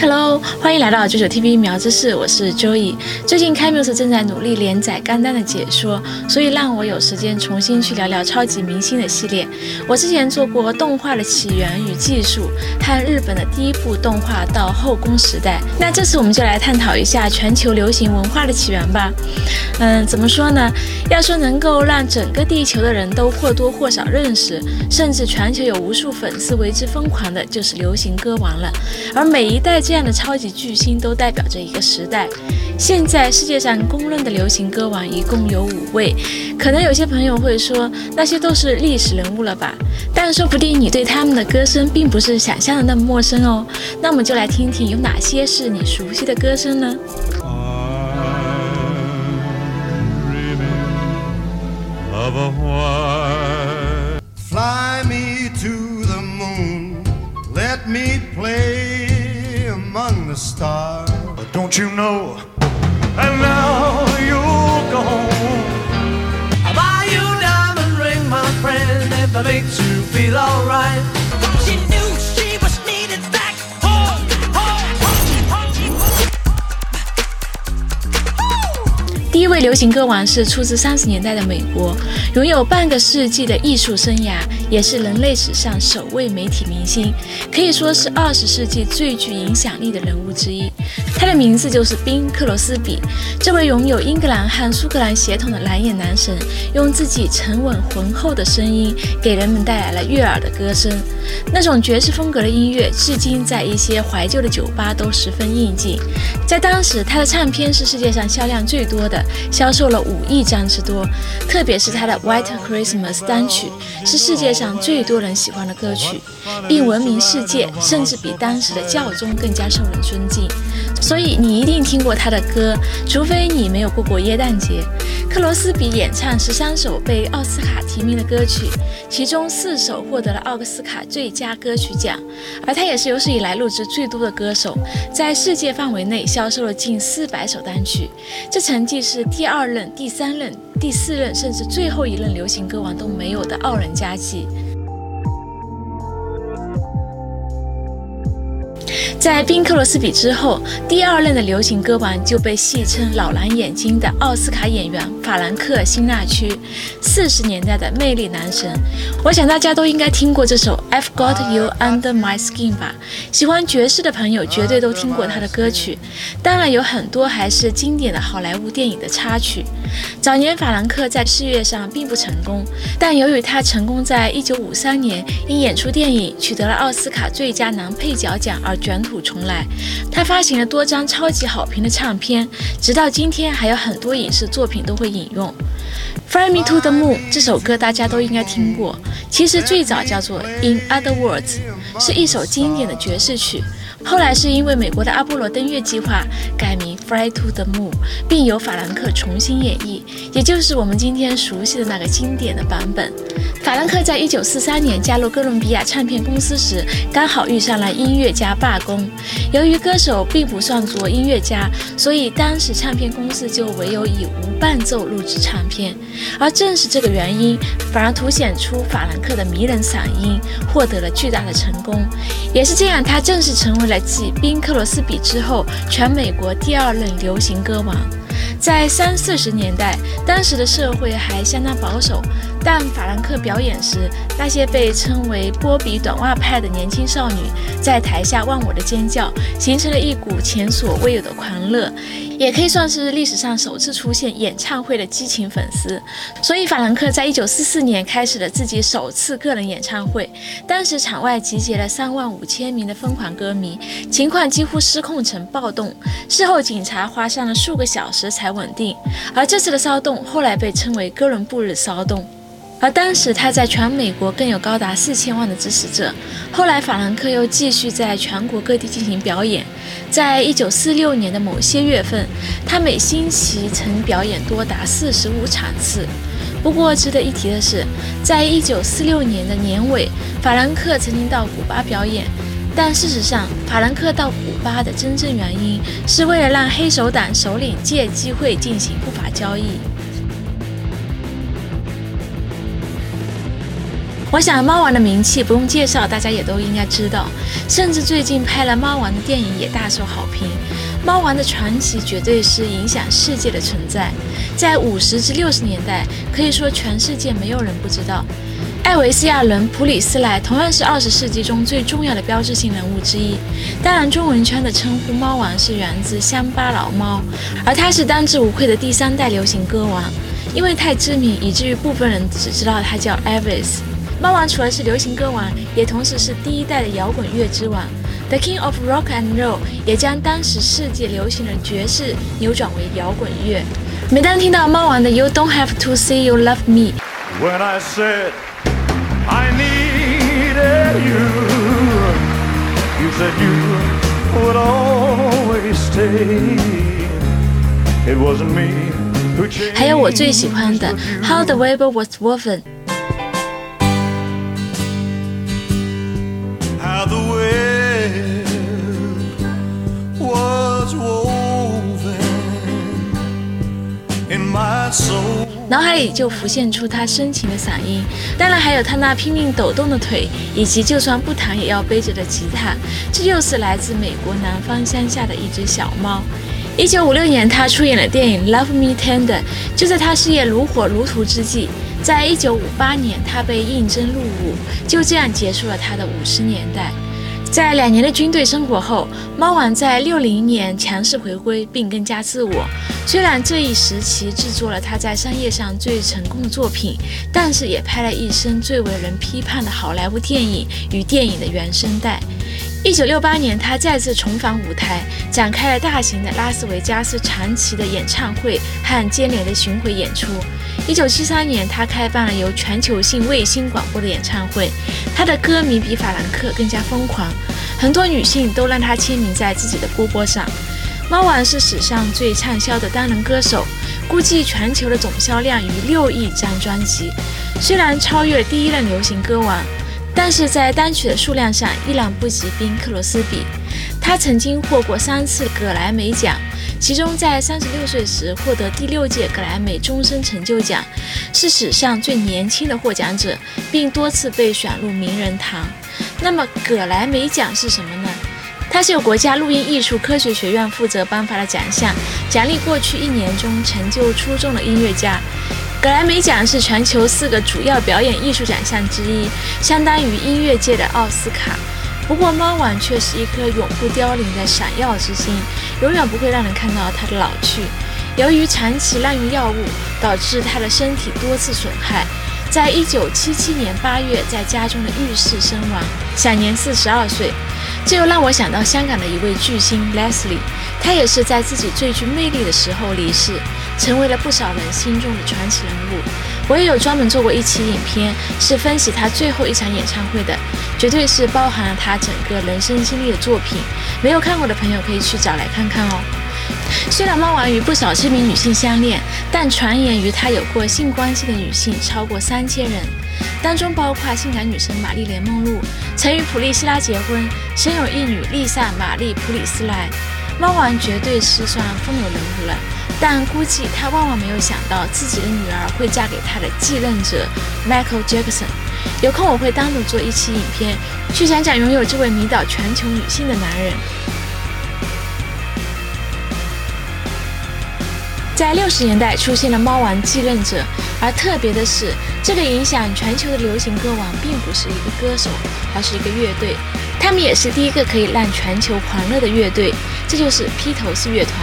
Hello，欢迎来到九九 TV 苗知识，我是 Joey。最近 Camus 正在努力连载钢弹的解说，所以让我有时间重新去聊聊超级明星的系列。我之前做过动画的起源与技术，和日本的第一部动画到后宫时代。那这次我们就来探讨一下全球流行文化的起源吧。嗯，怎么说呢？要说能够让整个地球的人都或多或少认识，甚至全球有无数粉丝为之疯狂的，就是流行歌王了。而每一代。这样的超级巨星都代表着一个时代。现在世界上公认的流行歌王一共有五位，可能有些朋友会说那些都是历史人物了吧？但说不定你对他们的歌声并不是想象的那么陌生哦。那我们就来听听有哪些是你熟悉的歌声呢？the star. But don't you know? And now you're gone. I'll buy you a diamond ring, my friend, if it makes you feel alright. 第一位流行歌王是出自三十年代的美国，拥有半个世纪的艺术生涯。也是人类史上首位媒体明星，可以说是二十世纪最具影响力的人物之一。他的名字就是宾克罗斯比。这位拥有英格兰和苏格兰血统的蓝眼男神，用自己沉稳浑厚的声音，给人们带来了悦耳的歌声。那种爵士风格的音乐，至今在一些怀旧的酒吧都十分应景。在当时，他的唱片是世界上销量最多的，销售了五亿张之多。特别是他的《White Christmas》单曲，是世界上。最多人喜欢的歌曲，并闻名世界，甚至比当时的教宗更加受人尊敬。所以你一定听过他的歌，除非你没有过过耶诞节。克罗斯比演唱十三首被奥斯卡提名的歌曲，其中四首获得了奥斯卡最佳歌曲奖。而他也是有史以来录制最多的歌手，在世界范围内销售了近四百首单曲，这成绩是第二任、第三任。第四任甚至最后一任流行歌王都没有的傲人佳绩。在宾克罗斯比之后，第二任的流行歌王就被戏称“老蓝眼睛”的奥斯卡演员法兰克·辛纳屈，四十年代的魅力男神。我想大家都应该听过这首《I've Got You Under My Skin》吧？喜欢爵士的朋友绝对都听过他的歌曲，当然有很多还是经典的好莱坞电影的插曲。早年法兰克在事业上并不成功，但由于他成功在1953年因演出电影取得了奥斯卡最佳男配角奖而卷土。重来，他发行了多张超级好评的唱片，直到今天还有很多影视作品都会引用。《Fly Me to the Moon》这首歌大家都应该听过，其实最早叫做《In Other Words》，是一首经典的爵士曲。后来是因为美国的阿波罗登月计划改名 Fly to the Moon，并由法兰克重新演绎，也就是我们今天熟悉的那个经典的版本。法兰克在一九四三年加入哥伦比亚唱片公司时，刚好遇上了音乐家罢工。由于歌手并不算作音乐家，所以当时唱片公司就唯有以无伴奏录制唱片。而正是这个原因，反而凸显出法兰克的迷人嗓音，获得了巨大的成功。也是这样，他正式成为了继宾克罗斯比之后，全美国第二任流行歌王。在三四十年代，当时的社会还相当保守，但法兰克表演时，那些被称为波比短袜派的年轻少女在台下忘我的尖叫，形成了一股前所未有的狂热。也可以算是历史上首次出现演唱会的激情粉丝，所以法兰克在一九四四年开始了自己首次个人演唱会，当时场外集结了三万五千名的疯狂歌迷，情况几乎失控成暴动，事后警察花上了数个小时才稳定，而这次的骚动后来被称为哥伦布日骚动。而当时他在全美国更有高达四千万的支持者。后来法兰克又继续在全国各地进行表演。在一九四六年的某些月份，他每星期曾表演多达四十五场次。不过值得一提的是，在一九四六年的年尾，法兰克曾经到古巴表演。但事实上，法兰克到古巴的真正原因是为了让黑手党首领借机会进行不法交易。我想猫王的名气不用介绍，大家也都应该知道。甚至最近拍了猫王的电影也大受好评。猫王的传奇绝对是影响世界的存在。在五十至六十年代，可以说全世界没有人不知道。艾维斯亚伦·普里斯莱同样是二十世纪中最重要的标志性人物之一。当然，中文圈的称呼“猫王”是源自乡巴佬猫，而他是当之无愧的第三代流行歌王。因为太知名，以至于部分人只知道他叫 Elvis。猫王除了是流行歌王，也同时是第一代的摇滚乐之王，The King of Rock and Roll，也将当时世界流行的爵士扭转为摇滚乐。每当听到猫王的 You Don't Have to Say You Love Me。When I said I needed you, you said you would always stay. It wasn't me who changed. 还有我最喜欢的 How the Weber Was Woven。 How the web was woven in my soul. 脑海里就浮现出他深情的嗓音，当然还有他那拼命抖动的腿，以及就算不弹也要背着的吉他。这又是来自美国南方乡下的一只小猫。一九五六年，他出演了电影《Love Me Tender》，就在他事业如火如荼之际，在一九五八年，他被应征入伍，就这样结束了他的五十年代。在两年的军队生活后，猫王在六零年强势回归，并更加自我。虽然这一时期制作了他在商业上最成功的作品，但是也拍了一生最为人批判的好莱坞电影与电影的原声带。一九六八年，他再次重返舞台，展开了大型的拉斯维加斯长期的演唱会和接连的巡回演出。一九七三年，他开办了由全球性卫星广播的演唱会，他的歌迷比法兰克更加疯狂，很多女性都让他签名在自己的波波上。猫王是史上最畅销的单人歌手，估计全球的总销量逾六亿张专辑。虽然超越第一任流行歌王，但是在单曲的数量上依然不及宾克罗斯比。他曾经获过三次葛莱美奖，其中在三十六岁时获得第六届葛莱美终身成就奖，是史上最年轻的获奖者，并多次被选入名人堂。那么葛莱美奖是什么呢？它是由国家录音艺术科学学院负责颁发的奖项，奖励过去一年中成就出众的音乐家。格莱美奖是全球四个主要表演艺术奖项之一，相当于音乐界的奥斯卡。不过，猫王却是一颗永不凋零的闪耀之星，永远不会让人看到他的老去。由于长期滥用药物，导致他的身体多次损害。在一九七七年八月，在家中的浴室身亡，享年四十二岁。这又让我想到香港的一位巨星 Leslie，他也是在自己最具魅力的时候离世，成为了不少人心中的传奇人物。我也有专门做过一期影片，是分析他最后一场演唱会的，绝对是包含了他整个人生经历的作品。没有看过的朋友可以去找来看看哦。虽然猫王与不少知名女性相恋，但传言与他有过性关系的女性超过三千人，当中包括性感女神玛丽莲梦露，曾与普利希拉结婚，生有一女丽莎玛丽普里斯莱。猫王绝对是算风流人物了，但估计他万万没有想到自己的女儿会嫁给他的继任者 Michael Jackson。有空我会单独做一期影片，去讲讲拥有这位迷倒全球女性的男人。在六十年代出现了猫王继任者，而特别的是，这个影响全球的流行歌王并不是一个歌手，而是一个乐队。他们也是第一个可以让全球狂热的乐队，这就是披头士乐团，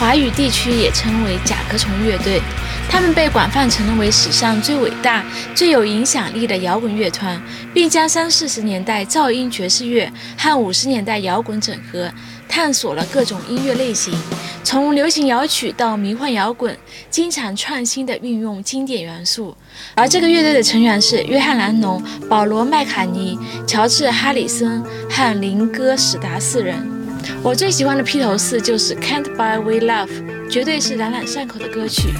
华语地区也称为甲壳虫乐队。他们被广泛承认为史上最伟大、最有影响力的摇滚乐团，并将三四十年代噪音爵士乐和五十年代摇滚整合，探索了各种音乐类型。从流行摇曲到迷幻摇滚，经常创新地运用经典元素。而这个乐队的成员是约翰·兰农、保罗·麦卡尼、乔治·哈里森和林戈·史达四人。我最喜欢的披头士就是 Can't Buy We Love，绝对是朗朗上口的歌曲。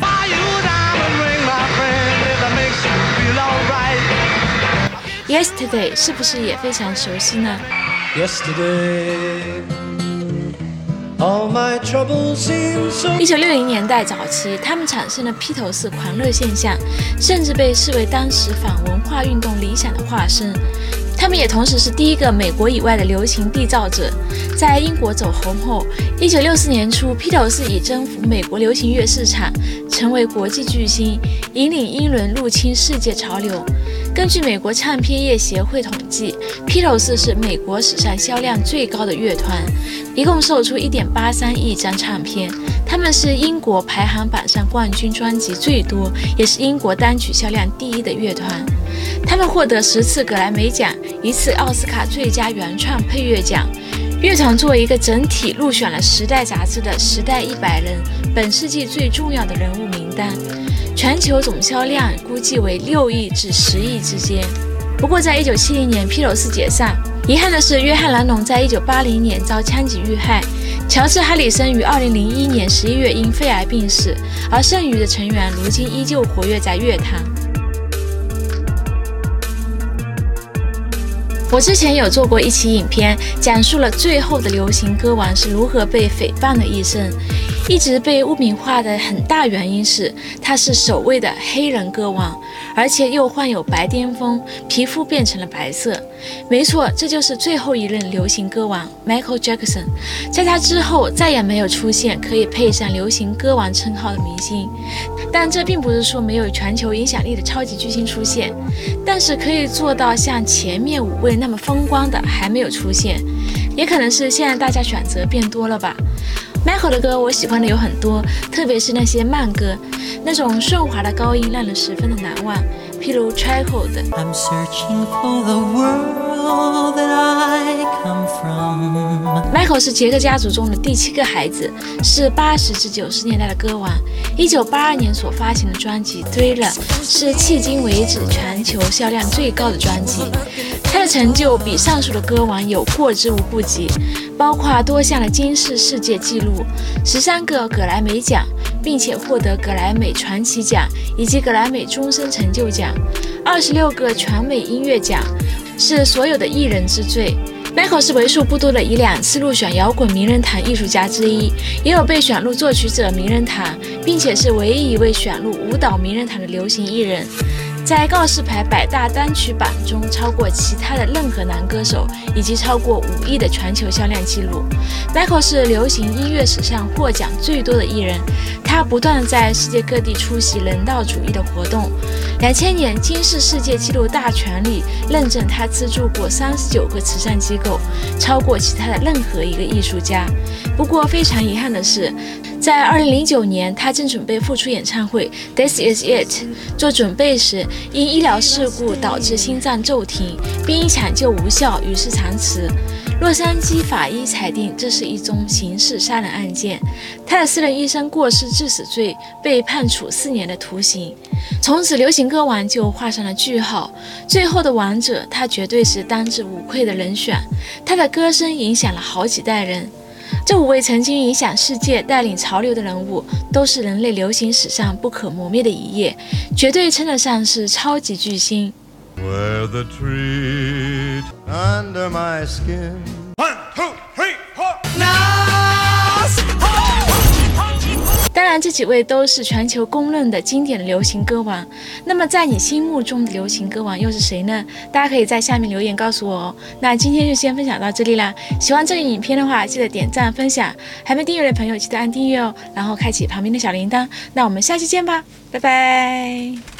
Yesterday 是不是也非常熟悉呢？Yesterday 一九六零年代早期，他们产生了披头士狂热现象，甚至被视为当时反文化运动理想的化身。他们也同时是第一个美国以外的流行缔造者。在英国走红后，一九六四年初，披头士已征服美国流行乐市场，成为国际巨星，引领英伦入侵世界潮流。根据美国唱片业协会统计，披头士是美国史上销量最高的乐团，一共售出1.83亿张唱片。他们是英国排行榜上冠军专辑最多，也是英国单曲销量第一的乐团。他们获得十次格莱美奖，一次奥斯卡最佳原创配乐奖。乐团作为一个整体，入选了《时代》杂志的时代一百人本世纪最重要的人物名单。全球总销量估计为六亿至十亿之间。不过，在一九七零年，披头士解散。遗憾的是，约翰·兰农在一九八零年遭枪击遇害，乔治·哈里森于二零零一年十一月因肺癌病逝，而剩余的成员如今依旧活跃在乐坛。我之前有做过一期影片，讲述了最后的流行歌王是如何被诽谤的一生。一直被污名化的很大原因是他是首位的黑人歌王，而且又患有白癜风，皮肤变成了白色。没错，这就是最后一任流行歌王 Michael Jackson。在他之后，再也没有出现可以配上流行歌王称号的明星。但这并不是说没有全球影响力的超级巨星出现，但是可以做到像前面五位那么风光的还没有出现。也可能是现在大家选择变多了吧。Michael 的歌我喜欢的有很多，特别是那些慢歌，那种顺滑的高音让人十分的难忘。譬如 t r i c o 的。Michael 是杰克家族中的第七个孩子，是八十至九十年代的歌王。一九八二年所发行的专辑《Thriller》是迄今为止全球销量最高的专辑。他的成就比上述的歌王有过之无不及，包括多项的金氏世界纪录、十三个格莱美奖，并且获得格莱美传奇奖以及格莱美终身成就奖，二十六个全美音乐奖，是所有的艺人之最。Michael 是为数不多的一两次入选摇滚名人堂艺术家之一，也有被选入作曲者名人堂，并且是唯一一位选入舞蹈名人堂的流行艺人。在告示牌百大单曲榜中，超过其他的任何男歌手，以及超过五亿的全球销量记录。Michael 是流行音乐史上获奖最多的艺人，他不断在世界各地出席人道主义的活动。两千年金氏世界纪录大全里认证他资助过三十九个慈善机构，超过其他的任何一个艺术家。不过非常遗憾的是。在二零零九年，他正准备复出演唱会《This Is It》做准备时，因医疗事故导致心脏骤停，并因抢救无效，与世长辞。洛杉矶法医裁定这是一宗刑事杀人案件，他的私人医生过失致死罪被判处四年的徒刑。从此，流行歌王就画上了句号。最后的王者，他绝对是当之无愧的人选。他的歌声影响了好几代人。这五位曾经影响世界、带领潮流的人物，都是人类流行史上不可磨灭的一页，绝对称得上是超级巨星。当然，这几位都是全球公认的经典的流行歌王。那么，在你心目中的流行歌王又是谁呢？大家可以在下面留言告诉我哦。那今天就先分享到这里啦。喜欢这个影片的话，记得点赞分享。还没订阅的朋友，记得按订阅哦，然后开启旁边的小铃铛。那我们下期见吧，拜拜。